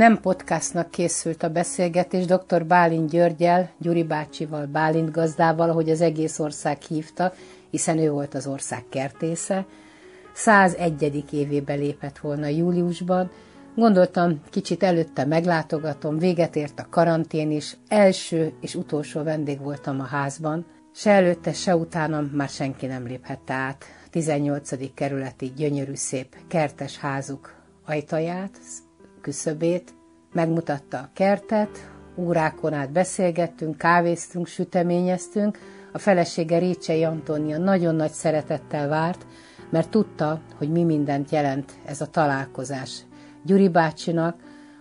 Nem podcastnak készült a beszélgetés dr. Bálint Györgyel, Gyuri bácsival, Bálint gazdával, ahogy az egész ország hívta, hiszen ő volt az ország kertésze. 101. évébe lépett volna júliusban, Gondoltam, kicsit előtte meglátogatom, véget ért a karantén is, első és utolsó vendég voltam a házban, se előtte, se utánam már senki nem léphette át. 18. kerületi gyönyörű szép kertes házuk ajtaját, küszöbét, megmutatta a kertet, órákon át beszélgettünk, kávéztunk, süteményeztünk, a felesége Récsei Antónia nagyon nagy szeretettel várt, mert tudta, hogy mi mindent jelent ez a találkozás. Gyuri bácsinak,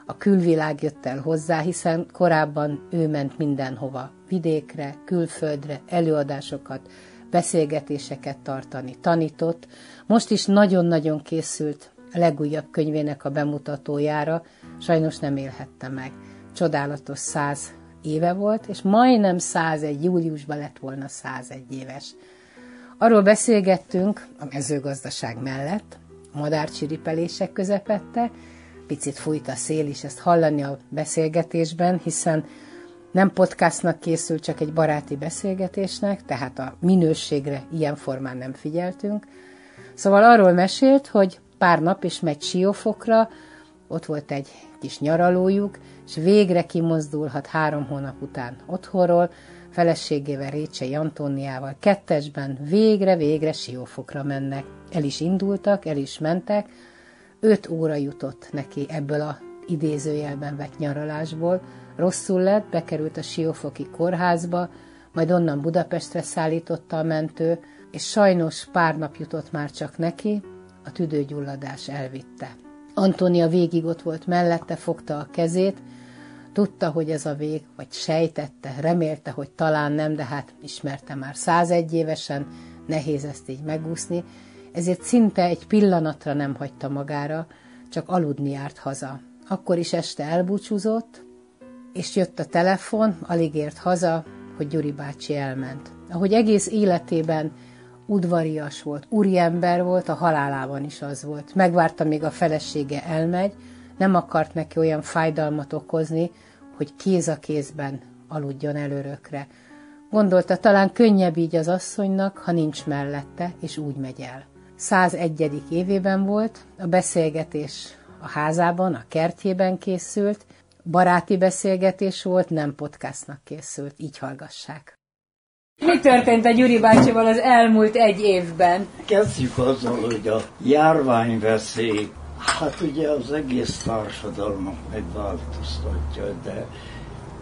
a külvilág jött el hozzá, hiszen korábban ő ment mindenhova, vidékre, külföldre, előadásokat, beszélgetéseket tartani, tanított. Most is nagyon-nagyon készült a legújabb könyvének a bemutatójára, sajnos nem élhette meg. Csodálatos száz éve volt, és majdnem 101, júliusban lett volna 101 éves. Arról beszélgettünk a mezőgazdaság mellett, a madárcsiripelések közepette, picit fújt a szél is, ezt hallani a beszélgetésben, hiszen nem podcastnak készül, csak egy baráti beszélgetésnek, tehát a minőségre ilyen formán nem figyeltünk. Szóval arról mesélt, hogy pár nap is megy Siófokra, ott volt egy kis nyaralójuk, és végre kimozdulhat három hónap után otthonról, feleségével Récsei Antóniával kettesben végre-végre Siófokra mennek. El is indultak, el is mentek, öt óra jutott neki ebből a idézőjelben vett nyaralásból, rosszul lett, bekerült a Siófoki kórházba, majd onnan Budapestre szállította a mentő, és sajnos pár nap jutott már csak neki, a tüdőgyulladás elvitte. Antónia végig ott volt mellette, fogta a kezét, tudta, hogy ez a vég, vagy sejtette, remélte, hogy talán nem, de hát ismerte már 101 évesen, nehéz ezt így megúszni, ezért szinte egy pillanatra nem hagyta magára, csak aludni járt haza. Akkor is este elbúcsúzott, és jött a telefon, alig ért haza, hogy Gyuri bácsi elment. Ahogy egész életében udvarias volt, úriember volt, a halálában is az volt. Megvárta, még a felesége elmegy, nem akart neki olyan fájdalmat okozni, hogy kéz a kézben aludjon el örökre. Gondolta, talán könnyebb így az asszonynak, ha nincs mellette, és úgy megy el. 101. évében volt, a beszélgetés a házában, a kertjében készült, baráti beszélgetés volt, nem podcastnak készült, így hallgassák. Mi történt a Gyuri bácsival az elmúlt egy évben? Kezdjük azzal, hogy a járványveszély, hát ugye az egész társadalmat megváltoztatja, de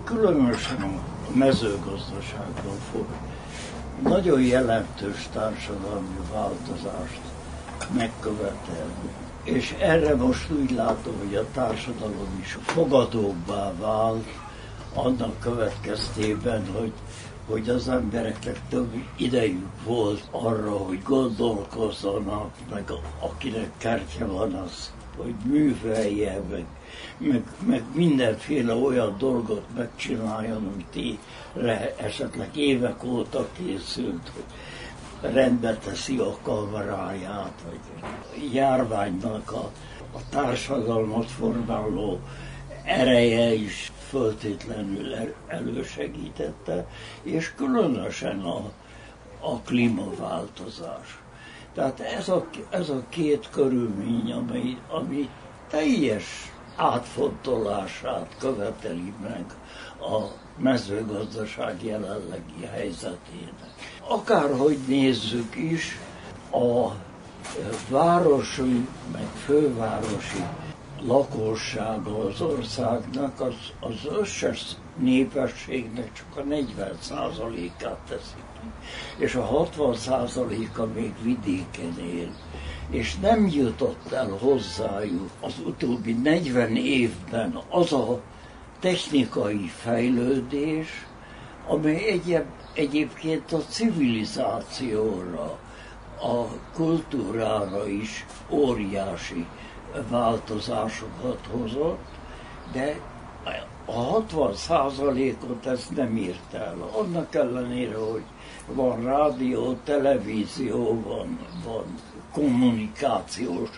különösen a mezőgazdaságban fog nagyon jelentős társadalmi változást megkövetelni. És erre most úgy látom, hogy a társadalom is fogadóbbá vált, annak következtében, hogy, hogy az embereknek több idejük volt arra, hogy gondolkozzanak, meg akinek kártya van, az, hogy művelje, meg, meg, meg mindenféle olyan dolgot megcsináljon, amit esetleg évek óta készült, hogy rendbe teszi a kavaráját, vagy járványnak a, a társadalmat formáló ereje is föltétlenül elősegítette, és különösen a, a klímaváltozás. Tehát ez a, ez a két körülmény, ami, ami teljes átfontolását követeli meg a mezőgazdaság jelenlegi helyzetének. Akárhogy nézzük is, a városi, meg fővárosi lakossága az országnak az, az összes népességnek csak a 40%-át teszi és a 60%-a még vidéken él, és nem jutott el hozzájuk az utóbbi 40 évben az a technikai fejlődés, amely egyéb, egyébként a civilizációra, a kultúrára is óriási változásokat hozott, de a 60 százalékot ez nem írt el. Annak ellenére, hogy van rádió, televízió, van, van kommunikációs,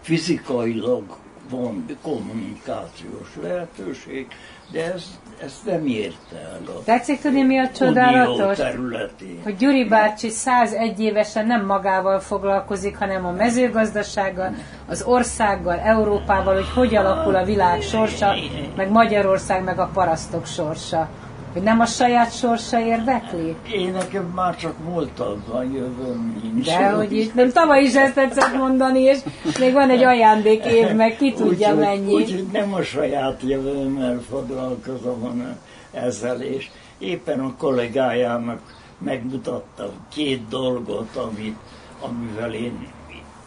fizikailag van kommunikációs lehetőség, de ez, ezt nem érte el a Tetszik tudni, mi a csodálatos? területén. Hogy Gyuri bácsi 101 évesen nem magával foglalkozik, hanem a mezőgazdasággal, az országgal, Európával, hogy hogy alakul a világ sorsa, meg Magyarország, meg a parasztok sorsa. Hogy nem a saját sorsa érdekli? Én nekem már csak múltadban jövőm nincs. De hogy itt, nem tavaly is ezt tetszett mondani, és még van egy ajándék év, meg ki tudja úgy, mennyi. Úgyhogy nem a saját jövőmmel foglalkozom, hanem ezzel, és éppen a kollégájának megmutattam két dolgot, amit, amivel én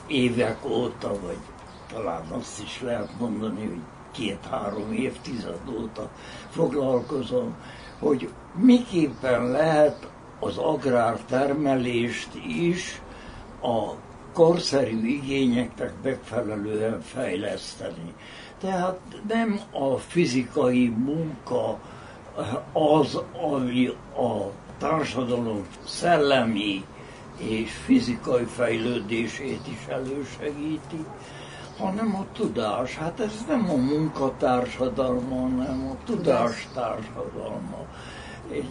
évek óta, vagy talán azt is lehet mondani, hogy két-három évtized óta foglalkozom, hogy miképpen lehet az agrártermelést is a korszerű igényeknek megfelelően fejleszteni. Tehát nem a fizikai munka az, ami a társadalom szellemi és fizikai fejlődését is elősegíti, hanem a tudás. Hát ez nem a munkatársadalma, hanem a tudástársadalma.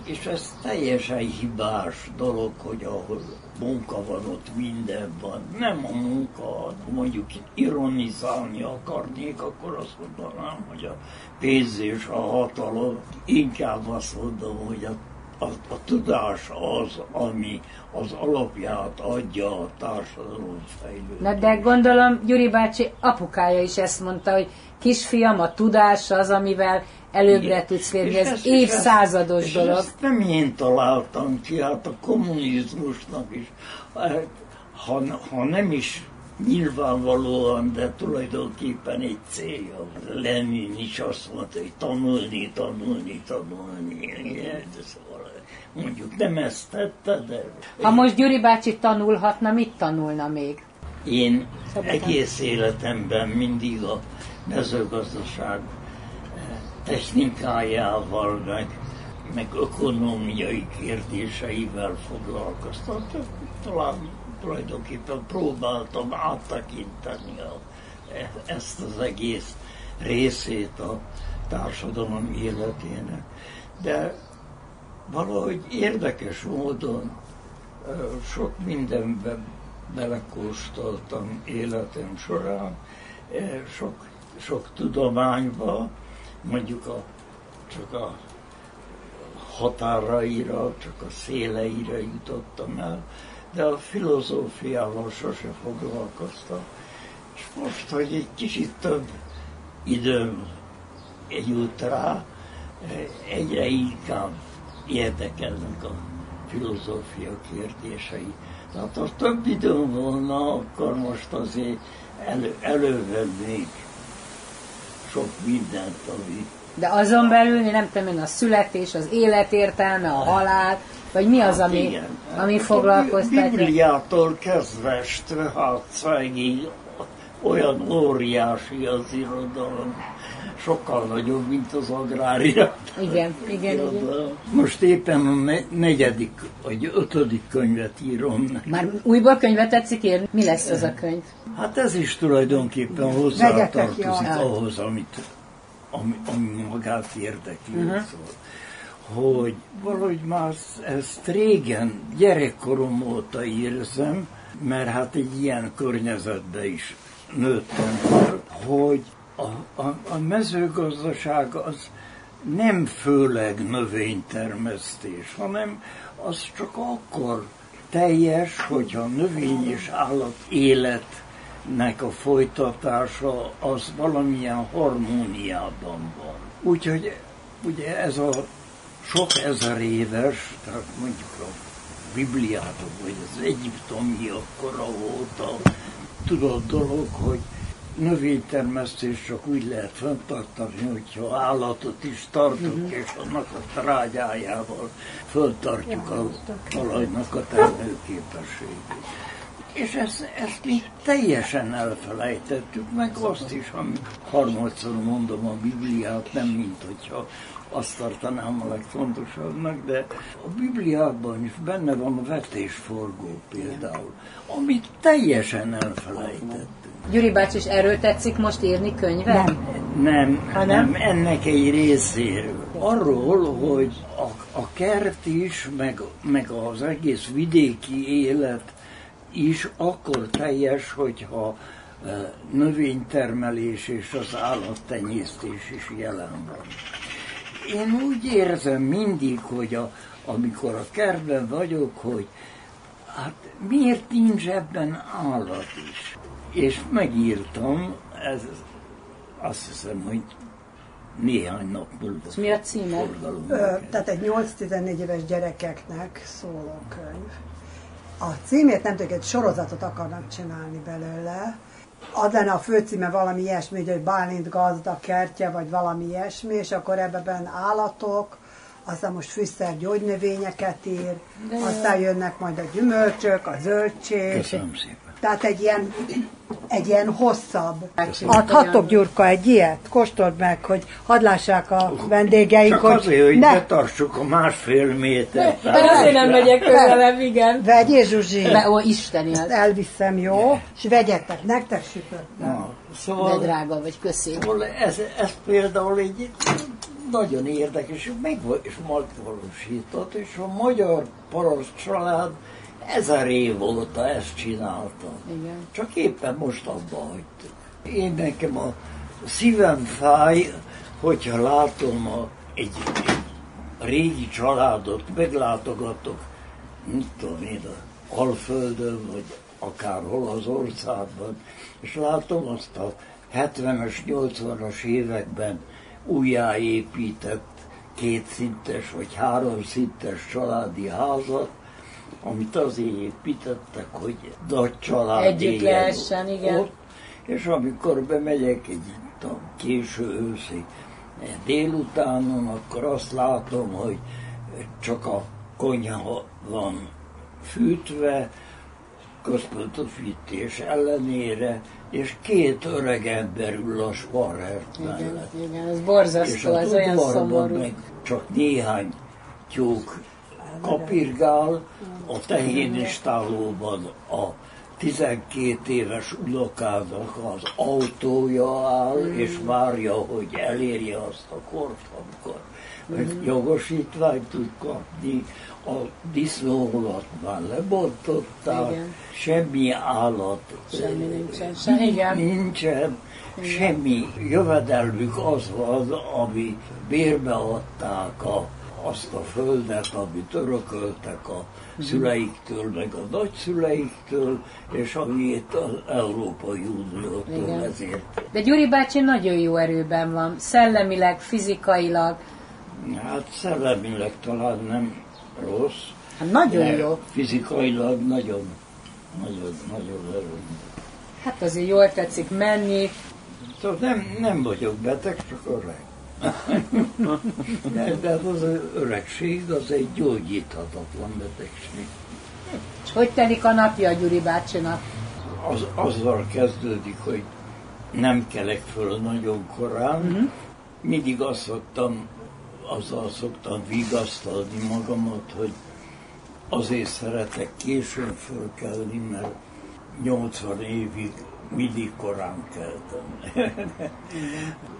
És ez teljesen hibás dolog, hogy ahol munka van, ott minden van. Nem a munka, mondjuk ironizálni akarnék, akkor azt mondanám, hogy a pénz és a hatalom. Inkább azt mondom, hogy a a, a tudás az, ami az alapját adja a társadalom fejlődésére. Na de gondolom Gyuri bácsi apukája is ezt mondta, hogy kisfiam, a tudás az, amivel előbbre tudsz lépni. Ez évszázados és dolog. Ezt nem én találtam ki, hát a kommunizmusnak is. Ha, ha nem is nyilvánvalóan, de tulajdonképpen egy célja. Lenin is azt mondta, hogy tanulni, tanulni, tanulni. De szóval mondjuk nem ezt tette, de... Ha most Gyuri bácsi tanulhatna, mit tanulna még? Én Szabadán. egész életemben mindig a mezőgazdaság eh, technikájával, meg, meg ökonómiai kérdéseivel foglalkoztam. Talán tulajdonképpen próbáltam áttekinteni a, e, ezt az egész részét a társadalom életének. De valahogy érdekes módon sok mindenben belekóstoltam életem során, sok, sok tudományba, mondjuk a, csak a határaira, csak a széleire jutottam el, de a filozófiával sose foglalkoztam. És most, hogy egy kicsit több időm jut rá, egyre inkább érdekelnek a filozófia kérdései. Tehát ha több időm volna, akkor most azért elő, elővennék sok mindent, ami... De azon belül, nem tudom én, a születés, az életértelme, a halál, vagy mi az, ami, Igen. ami foglalkoztatja? Bibliától kezdve Strehátszágig olyan óriási az irodalom, sokkal nagyobb, mint az agrária. Igen, igen, igen. Most éppen a negyedik, vagy ötödik könyvet írom. Már újból könyvet tetszik írni? Mi lesz az a könyv? Hát ez is tulajdonképpen hozzátartozik ahhoz, amit, ami, ami magát érdekli. Uh-huh. Szóval hogy valahogy már ezt régen, gyerekkorom óta érzem, mert hát egy ilyen környezetben is nőttem fel, hogy a, a, a mezőgazdaság az nem főleg növénytermesztés, hanem az csak akkor teljes, hogyha növény és állat életnek a folytatása az valamilyen harmóniában van. Úgyhogy ugye ez a sok ezer éves, tehát mondjuk a Bibliában, vagy az egyiptomi akkora volt a tudott dolog, hogy növénytermesztés csak úgy lehet fenntartani, hogyha állatot is tartunk, uh-huh. és annak a trágyájával föntartjuk a talajnak a termelőképességét. És ezt, ezt mi teljesen elfelejtettük, meg azt is, ami harmadszor mondom a Bibliát, nem mint hogyha azt tartanám a legfontosabbnak, de a Bibliában is benne van a vetésforgó például, amit teljesen elfelejtettünk. Gyuri bácsi, is erről tetszik most írni könyvet? Nem, nem, Ha nem? nem, ennek egy részéről. Arról, hogy a, a kert is, meg, meg az egész vidéki élet is akkor teljes, hogyha e, növénytermelés és az állattenyésztés is jelen van. Én úgy érzem mindig, hogy a, amikor a kertben vagyok, hogy hát miért nincs ebben állat is. És megírtam, ez azt hiszem, hogy néhány nap múlva. Mi a címe? tehát egy 8-14 éves gyerekeknek szóló könyv. A címét nem tudjuk, egy sorozatot akarnak csinálni belőle. Az lenne a főcíme valami ilyesmi, hogy Bálint gazda kertje, vagy valami ilyesmi, és akkor ebben állatok, aztán most fűszer gyógynövényeket ír, aztán jönnek majd a gyümölcsök, a zöldség. Köszönöm szépen. Tehát egy ilyen, egy ilyen hosszabb. Köszönöm. Adhattok Gyurka egy ilyet? Kóstold meg, hogy hadd lássák a vendégeink, Csak hogy azért, hogy ne betartsuk a másfél métert. De azért nem megyek közelebb, igen. vegyél Zsuzsi, De, ó, isteni az. elviszem, jó? És vegyetek, nektek sütött. Na, De szóval, drága vagy, köszi. szóval ez, ez például egy nagyon érdekes, meg és megvalósított, és a magyar paraszt család ezer év óta ezt csinálta. Igen. Csak éppen most abba hagytuk. Én nekem a szívem fáj, hogyha látom a, egy, egy régi családot, meglátogatok, mit tudom én, a Alföldön, vagy akárhol az országban, és látom azt a 70-es, 80-as években újjáépített kétszintes vagy háromszintes családi házat, amit azért építettek, hogy nagy család Együtt lehessen, igen. Ott, és amikor bemegyek egy tudom, késő őszi délutánon, akkor azt látom, hogy csak a konyha van fűtve, központosítés ellenére, és két öreg ember ül a sparhert Igen, mellett. igen, ez És borzasztó, ez olyan szomorú. meg csak néhány tyúk kapirgál, a tehénistálóban a 12 éves unokának az autója áll, és várja, hogy elérje azt a kort, amikor meg jogosítványt tud kapni, a disznóholat már lebontották, Igen. semmi állat Semmi nincsen, sem, igen. nincsen, semmi jövedelmük az van, ami bérbe adták a, azt a földet, amit örököltek a szüleiktől, meg a nagyszüleiktől, és amit az Európai Uniótól Igen. ezért. De Gyuri bácsi nagyon jó erőben van, szellemileg, fizikailag. Hát szellemileg talán nem rossz, Hát nagyon jó. fizikailag nagyon, nagyon, nagyon erős. Hát azért jól tetszik menni. Szóval nem, nem vagyok beteg, csak öreg. De, de hát az öregség az egy gyógyíthatatlan betegség. És hogy telik a napja a Gyuri bácsinak? Az, azzal kezdődik, hogy nem kelek föl nagyon korán. Uh-huh. Mindig azt szoktam, azzal szoktam vigasztalni magamat, hogy azért szeretek későn fölkelni, mert 80 évig mindig korán keltem.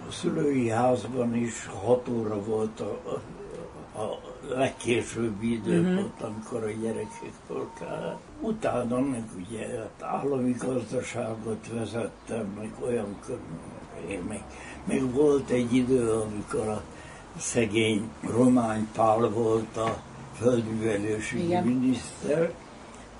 a szülői házban is 6 óra volt a, a, a legkésőbbi időpont, amikor a gyerekek fölkelett. Utána meg ugye hát állami gazdaságot vezettem, meg olyan körülmények. Meg, meg volt egy idő, amikor a szegény Romány Pál volt a földművelősi Igen. miniszter,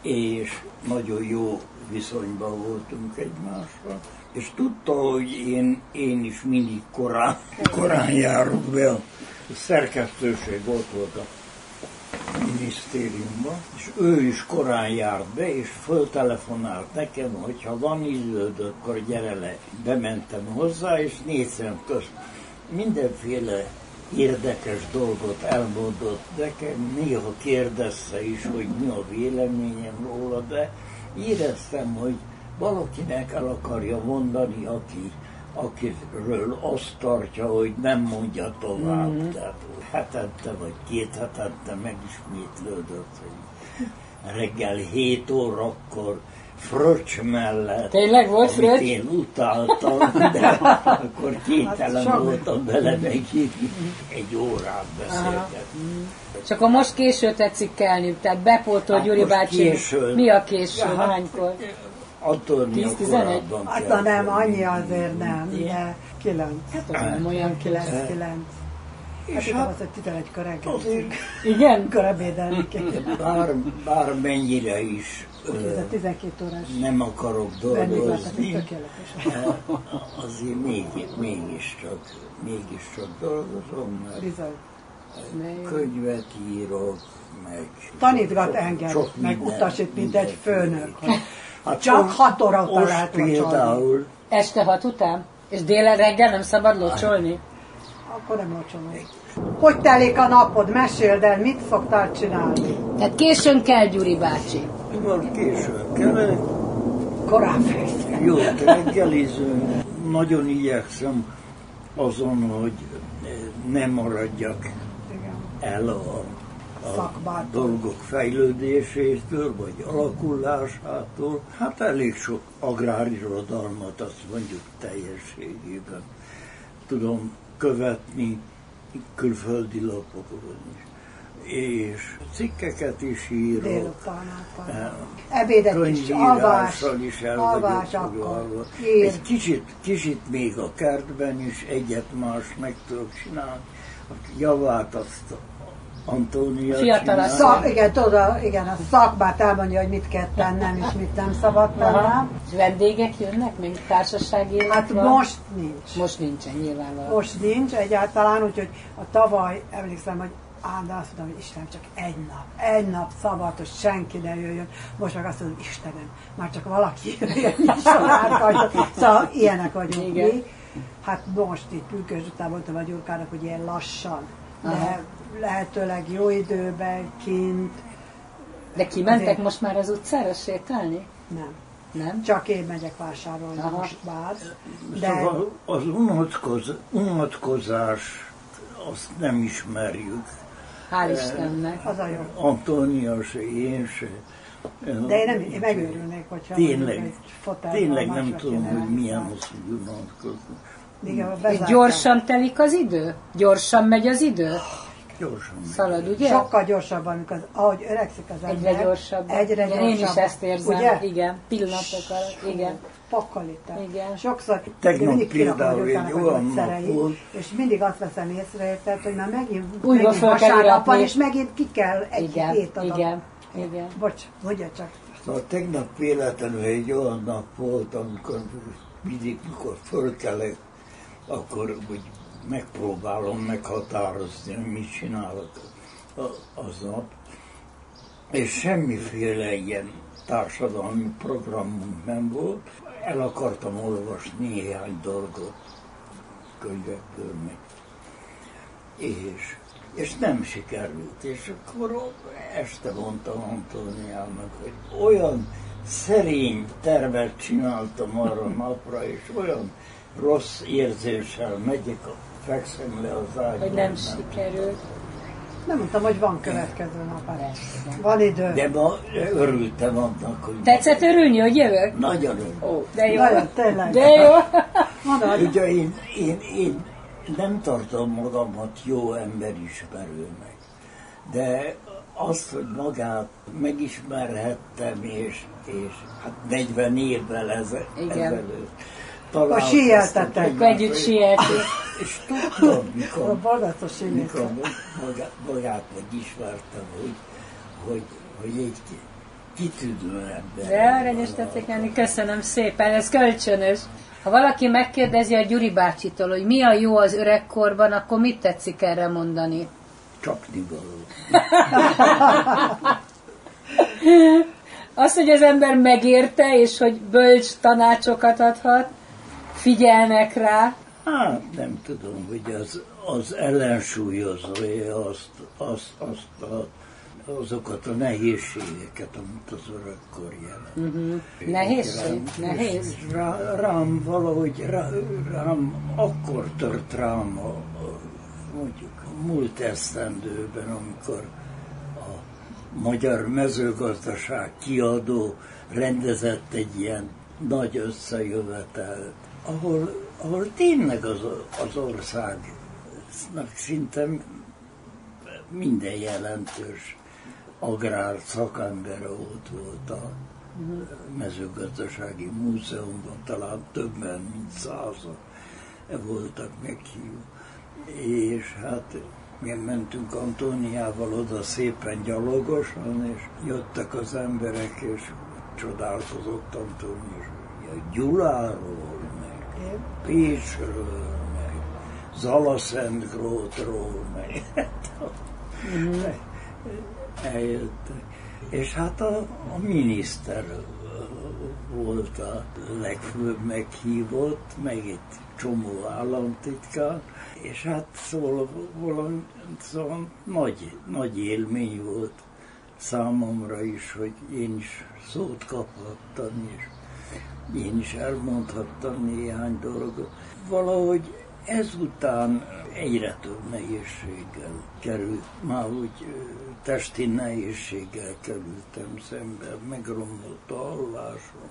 és nagyon jó viszonyban voltunk egymással. És tudta, hogy én, én is mindig korán, korán járok be. A szerkesztőség ott volt a minisztériumban, és ő is korán járt be, és föltelefonált nekem, hogy ha van időd, akkor gyere le. Bementem hozzá, és négy szem közt mindenféle érdekes dolgot elmondott nekem, néha kérdezte is, hogy mi a véleményem róla, de éreztem, hogy valakinek el akarja mondani, aki, akiről azt tartja, hogy nem mondja tovább. Mm-hmm. Tehát hetente vagy két hetente megismétlődött, hogy reggel 7 órakor fröccs mellett. Tényleg volt fröccs? én utáltam, de akkor képtelen Hát voltam bele megírni. Egy órát beszélgetni. És akkor most késő tetszik kelni, tehát bepótol Hát Gyuri bácsi. késő. Mi a késő? Ja, hát- Hánykor? Antónia 10-11? korábban Hát kell na nem, annyi azért nem, de kilenc. Hát az nem olyan kilenc. Kilenc, kilenc. Hát És itt hát az, hogy 11-kor reggel. azért Igen? Kell. bár, bármennyire is Ez a 12 órás nem akarok dolgozni, azért még, mégiscsak, mégiscsak dolgozom, mert Bizony. könyvet írok, meg... Tanítgat sok- engem, sok meg minden- utasít, mint egy főnök. Hát Csak most- hat óra után most lehet locsolni. például Este hat után? És délen reggel nem szabad locsolni? Akkor nem locsolom. Hogy telik a napod? Meséld el, mit szoktál csinálni? Tehát későn kell Gyuri bácsi. most későn kelek, Korán fekszel. Jó, reggelizünk. Nagyon igyekszem azon, hogy eh, ne maradjak Igen. el a, a Szakmától. dolgok fejlődésétől, vagy alakulásától. Hát elég sok agrárirodalmat, azt mondjuk teljességében tudom követni külföldi lapokon is. És cikkeket is írok. Délutánától. Ebédet is, alvás, is el alvás akkor. Ír. Egy kicsit, kicsit még a kertben is egyet más meg tudok csinálni. A javát azt Antónia Fiatal. Szak, igen, tudod, a- igen, a szakmát elmondja, hogy mit kell tennem és mit nem szabad tennem. És vendégek jönnek, még társasági élet Hát van? most nincs. Most nincsen nyilvánvalóan. Most nincs egyáltalán, úgyhogy a tavaly emlékszem, hogy Á, de azt mondtam, hogy Istenem, csak egy nap, egy nap szabad, hogy senki ne jöjjön. Most meg azt mondom, Istenem, már csak valaki jöjjön is a Szóval ilyenek vagyunk Igen. mi. Hát most itt pünkös után mondtam a Gyurkának, hogy ilyen lassan, Aha. Lehetőleg jó időben, kint, De kimentek Azért. most már az utcára sétálni? nem. Nem? Csak én megyek vásárolni Aha. most már. De Szóval az unatkoz, unatkozást azt nem ismerjük. Hál' Istennek. az a jó. Antónia se, én se. De én, nem, én megőrülnék, hogyha Tényleg, egy tényleg nem tudom, hogy milyen az, hogy unatkozni. Igen, gyorsan telik az idő? Gyorsan megy az idő? Gyorsan. megy. Szalad, ugye? Sokkal gyorsabban, amikor az, ahogy öregszik az ember. Egyre gyorsabban. Egyre Igen, gyorsabban. Én is ezt érzem. Ugye? Igen, pillanatok alatt. Igen. Pakkalita. Igen. Sokszor Tegnap mindig például egy olyan volt. és mindig azt veszem észre, érted, hogy már megint, Újra megint vasárnap van, és megint ki kell egy Igen, hét adat. igen, igen. Bocs, mondja csak. Szóval tegnap véletlenül egy olyan nap volt, amikor mindig, mikor fölkelek, akkor úgy megpróbálom meghatározni, hogy mit csinálok aznap. És semmiféle ilyen társadalmi programunk nem volt. El akartam olvasni néhány dolgot könyvekből meg. És, és nem sikerült. És akkor este mondtam Antóniának, hogy olyan szerény tervet csináltam arra napra, és olyan rossz érzéssel megyek, a, fekszem le az ágyba. Hogy nem sikerült. Nem mondtam, hogy van következő nap. Persze. Van idő. De ma örültem annak, hogy Tetszett örülni, hogy jövök? nagyon örültem. Ó, de jó. Nagyon, tényleg. De jó. Mondod, Ugye én, én, én nem tartom magamat jó emberismerőnek, de azt, hogy magát megismerhettem, és, és hát 40 évvel eze, Igen. ezelőtt síeltetek. Akkor együtt sietünk. És tudtam, a mikor, baldatos mikor énészet. magát, magát megismertem, hogy, hogy, hogy egy ki- kitűnő ember. De aranyos tetszik lenni, köszönöm szépen, ez kölcsönös. Ha valaki megkérdezi a Gyuri bácsitól, hogy mi a jó az öregkorban, akkor mit tetszik erre mondani? Csapni való. Az, hogy az ember megérte, és hogy bölcs tanácsokat adhat, figyelnek rá. Hát nem tudom, hogy az, az ellensúlyozója azt, azt, azt a, azokat a nehézségeket, amit az öregkor jelent. Uh-huh. Nehézség? Nehéz? Rá, rám valahogy, rá, rám akkor tört rám a, a, mondjuk a múlt esztendőben, amikor a Magyar Mezőgazdaság kiadó rendezett egy ilyen nagy összejövetelt, ahol, ahol tényleg az, az országnak szinte minden jelentős agrár szakember ott volt a mezőgazdasági múzeumban, talán többen, mint százan voltak meghívva. És hát mi mentünk Antóniával oda szépen gyalogosan, és jöttek az emberek, és csodálkozott Antóni, Gyuláról, meg Pécsről, meg Zalaszentgrótról, meg mm-hmm. eljöttek. És hát a, a miniszter volt a legfőbb meghívott, meg egy csomó államtitkár, és hát szóval valami szóval nagy, nagy élmény volt számomra is, hogy én is szót kaphattam, és én is elmondhattam néhány dolgot. Valahogy ezután egyre több nehézséggel került, már úgy testi nehézséggel kerültem szembe, megromlott a hallásom,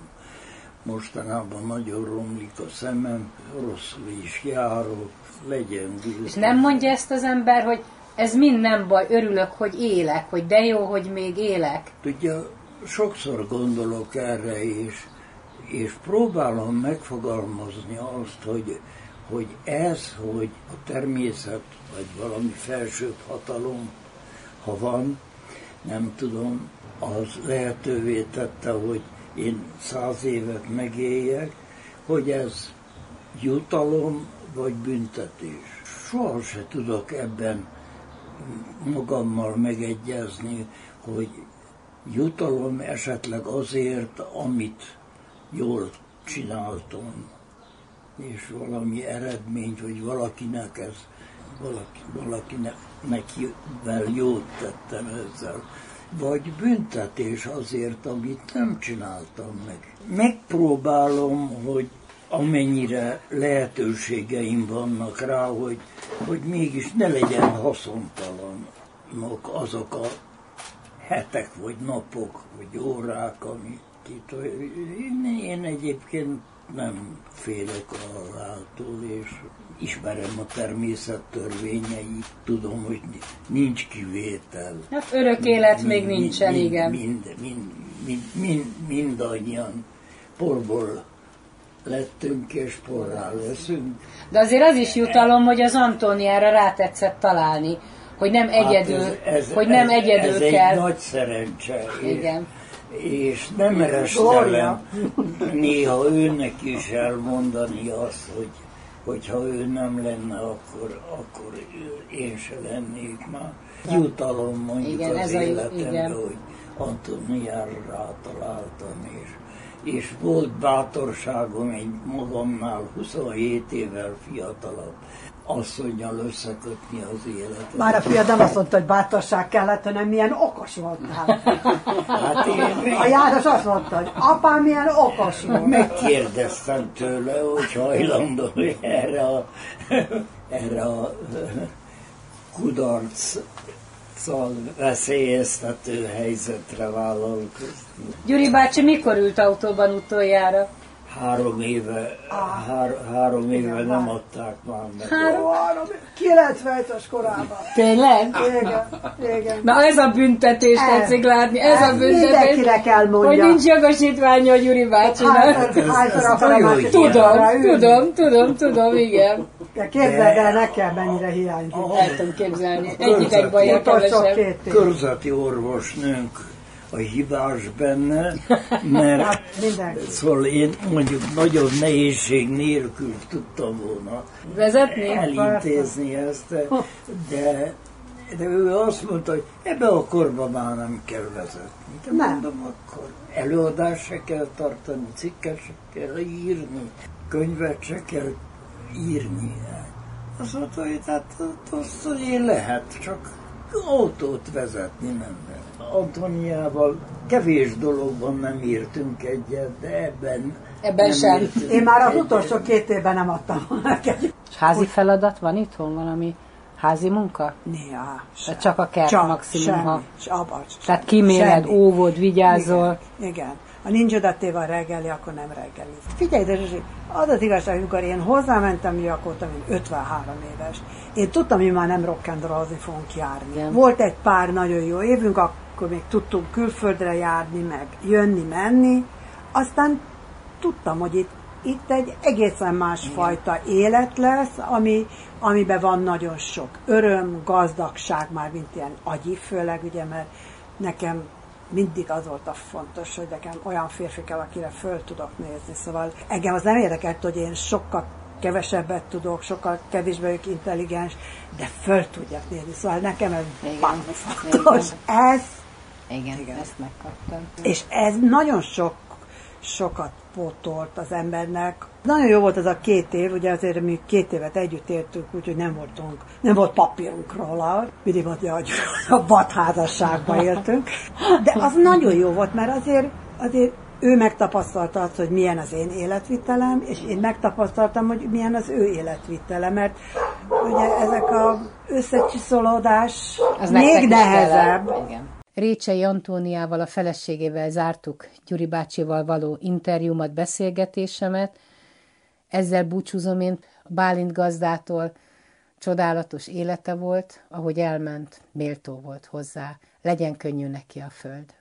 mostanában nagyon romlik a szemem, rosszul is járok, legyen víz. És nem mondja ezt az ember, hogy ez mind nem baj, örülök, hogy élek, hogy de jó, hogy még élek. Tudja, sokszor gondolok erre is, és próbálom megfogalmazni azt, hogy, hogy ez, hogy a természet, vagy valami felsőbb hatalom, ha van, nem tudom, az lehetővé tette, hogy én száz évet megéljek, hogy ez jutalom vagy büntetés. Soha se tudok ebben magammal megegyezni, hogy jutalom esetleg azért, amit jól csináltam, és valami eredményt, hogy valakinek ez, valaki, valakinek nekivel jót tettem ezzel. Vagy büntetés azért, amit nem csináltam meg. Megpróbálom, hogy amennyire lehetőségeim vannak rá, hogy, hogy mégis ne legyen haszontalanok azok a hetek, vagy napok, vagy órák, amik itt. Én, én egyébként nem félek a haláltól, és ismerem a természet törvényeit, tudom, hogy nincs kivétel. Hát örök élet mind, még nincsen, mind, igen. Mind, mind, mind, mind, mindannyian porból lettünk és porrá leszünk. De azért az is jutalom, hogy az Antóniára rátetszett találni, hogy nem hát egyedül, hát ez, ez, hogy nem ez, egyedül ez kell. egy nagy szerencse. Igen. És, nem erestelem néha őnek is elmondani azt, hogy hogyha ő nem lenne, akkor, akkor én se lennék már. Jutalom mondjuk igen, az életembe, hogy Antoniára rátaláltam, és és volt bátorságom egy magamnál 27 évvel fiatalabb asszonyjal összekötni az életet. Már a fiad nem azt mondta, hogy bátorság kellett, hanem milyen okos voltál. Hát én A János azt mondta, hogy apám milyen okos volt. Megkérdeztem tőle, hogy hajlandó erre a, erre a kudarc szóval veszélyeztető helyzetre vállalkozni. Gyuri bácsi mikor ült autóban utoljára? Három éve, ah, hár, három éve nem adták már meg. Három, 95-ös korában. Tényleg? Igen, igen. Na ez a büntetés ez, tetszik látni, ez, ez a büntetés. Mindenkinek elmondja. Hogy nincs jogosítványa a Gyuri bácsinak. Hányszor akarom, tudom, tudom, tudom, tudom, igen. De képzeld el nekem, mennyire hiányzik. El tudom képzelni. Egyikek bajja kevesebb. Körzeti orvosnőnk a hibás benne, mert hát, szóval én mondjuk nagyobb nehézség nélkül tudtam volna vezetni, elintézni ezt, de, de ő azt mondta, hogy ebbe a korban már nem kell vezetni. De nem. mondom, akkor előadást se kell tartani, cikket se kell írni, könyvet se kell írni. Azt mondta, hogy hát azt én lehet, csak autót vezetni nem lehet. Antoniával kevés dologban nem írtunk egyet, de ebben Ebben sem. Én már az utolsó két évben nem adtam És házi feladat van itthon valami? Házi munka? Néha. sem. csak a kert csak, maximum. Semmi, ha... abba, Tehát kiméled, semmi. óvod, vigyázol. Igen, igen. Ha nincs odatéve a reggeli, akkor nem reggeli. Figyelj, de Zsuzsi, az az igazság, amikor én hozzámentem Yorkot, én 53 éves. Én tudtam, hogy már nem rock'n'rollozni fogunk járni. Igen. Volt egy pár nagyon jó évünk, akkor még tudtunk külföldre járni, meg jönni, menni. Aztán tudtam, hogy itt, itt egy egészen másfajta élet lesz, ami, amiben van nagyon sok öröm, gazdagság, már mint ilyen agyi, főleg ugye, mert nekem mindig az volt a fontos, hogy nekem olyan férfi kell, akire föl tudok nézni. Szóval engem az nem érdekelt, hogy én sokkal kevesebbet tudok, sokkal kevésbé vagyok intelligens, de föl tudjak nézni. Szóval nekem ez baromi fontos. Ez, Igen, Igen, ezt megkaptam. és ez nagyon sok, sokat pótolt az embernek. Nagyon jó volt az a két év, ugye azért mi két évet együtt éltünk, úgyhogy nem voltunk, nem volt papírunk róla, mindig hogy a vadházasságban éltünk, de az nagyon jó volt, mert azért, azért ő megtapasztalta azt, hogy milyen az én életvitelem, és én megtapasztaltam, hogy milyen az ő életvitele, mert ugye ezek a összecsiszolódás nektek még nehezebb. Igen. Récsei Antóniával, a feleségével zártuk Gyuri bácsival való interjúmat, beszélgetésemet. Ezzel búcsúzom én Bálint gazdától. Csodálatos élete volt, ahogy elment, méltó volt hozzá. Legyen könnyű neki a föld.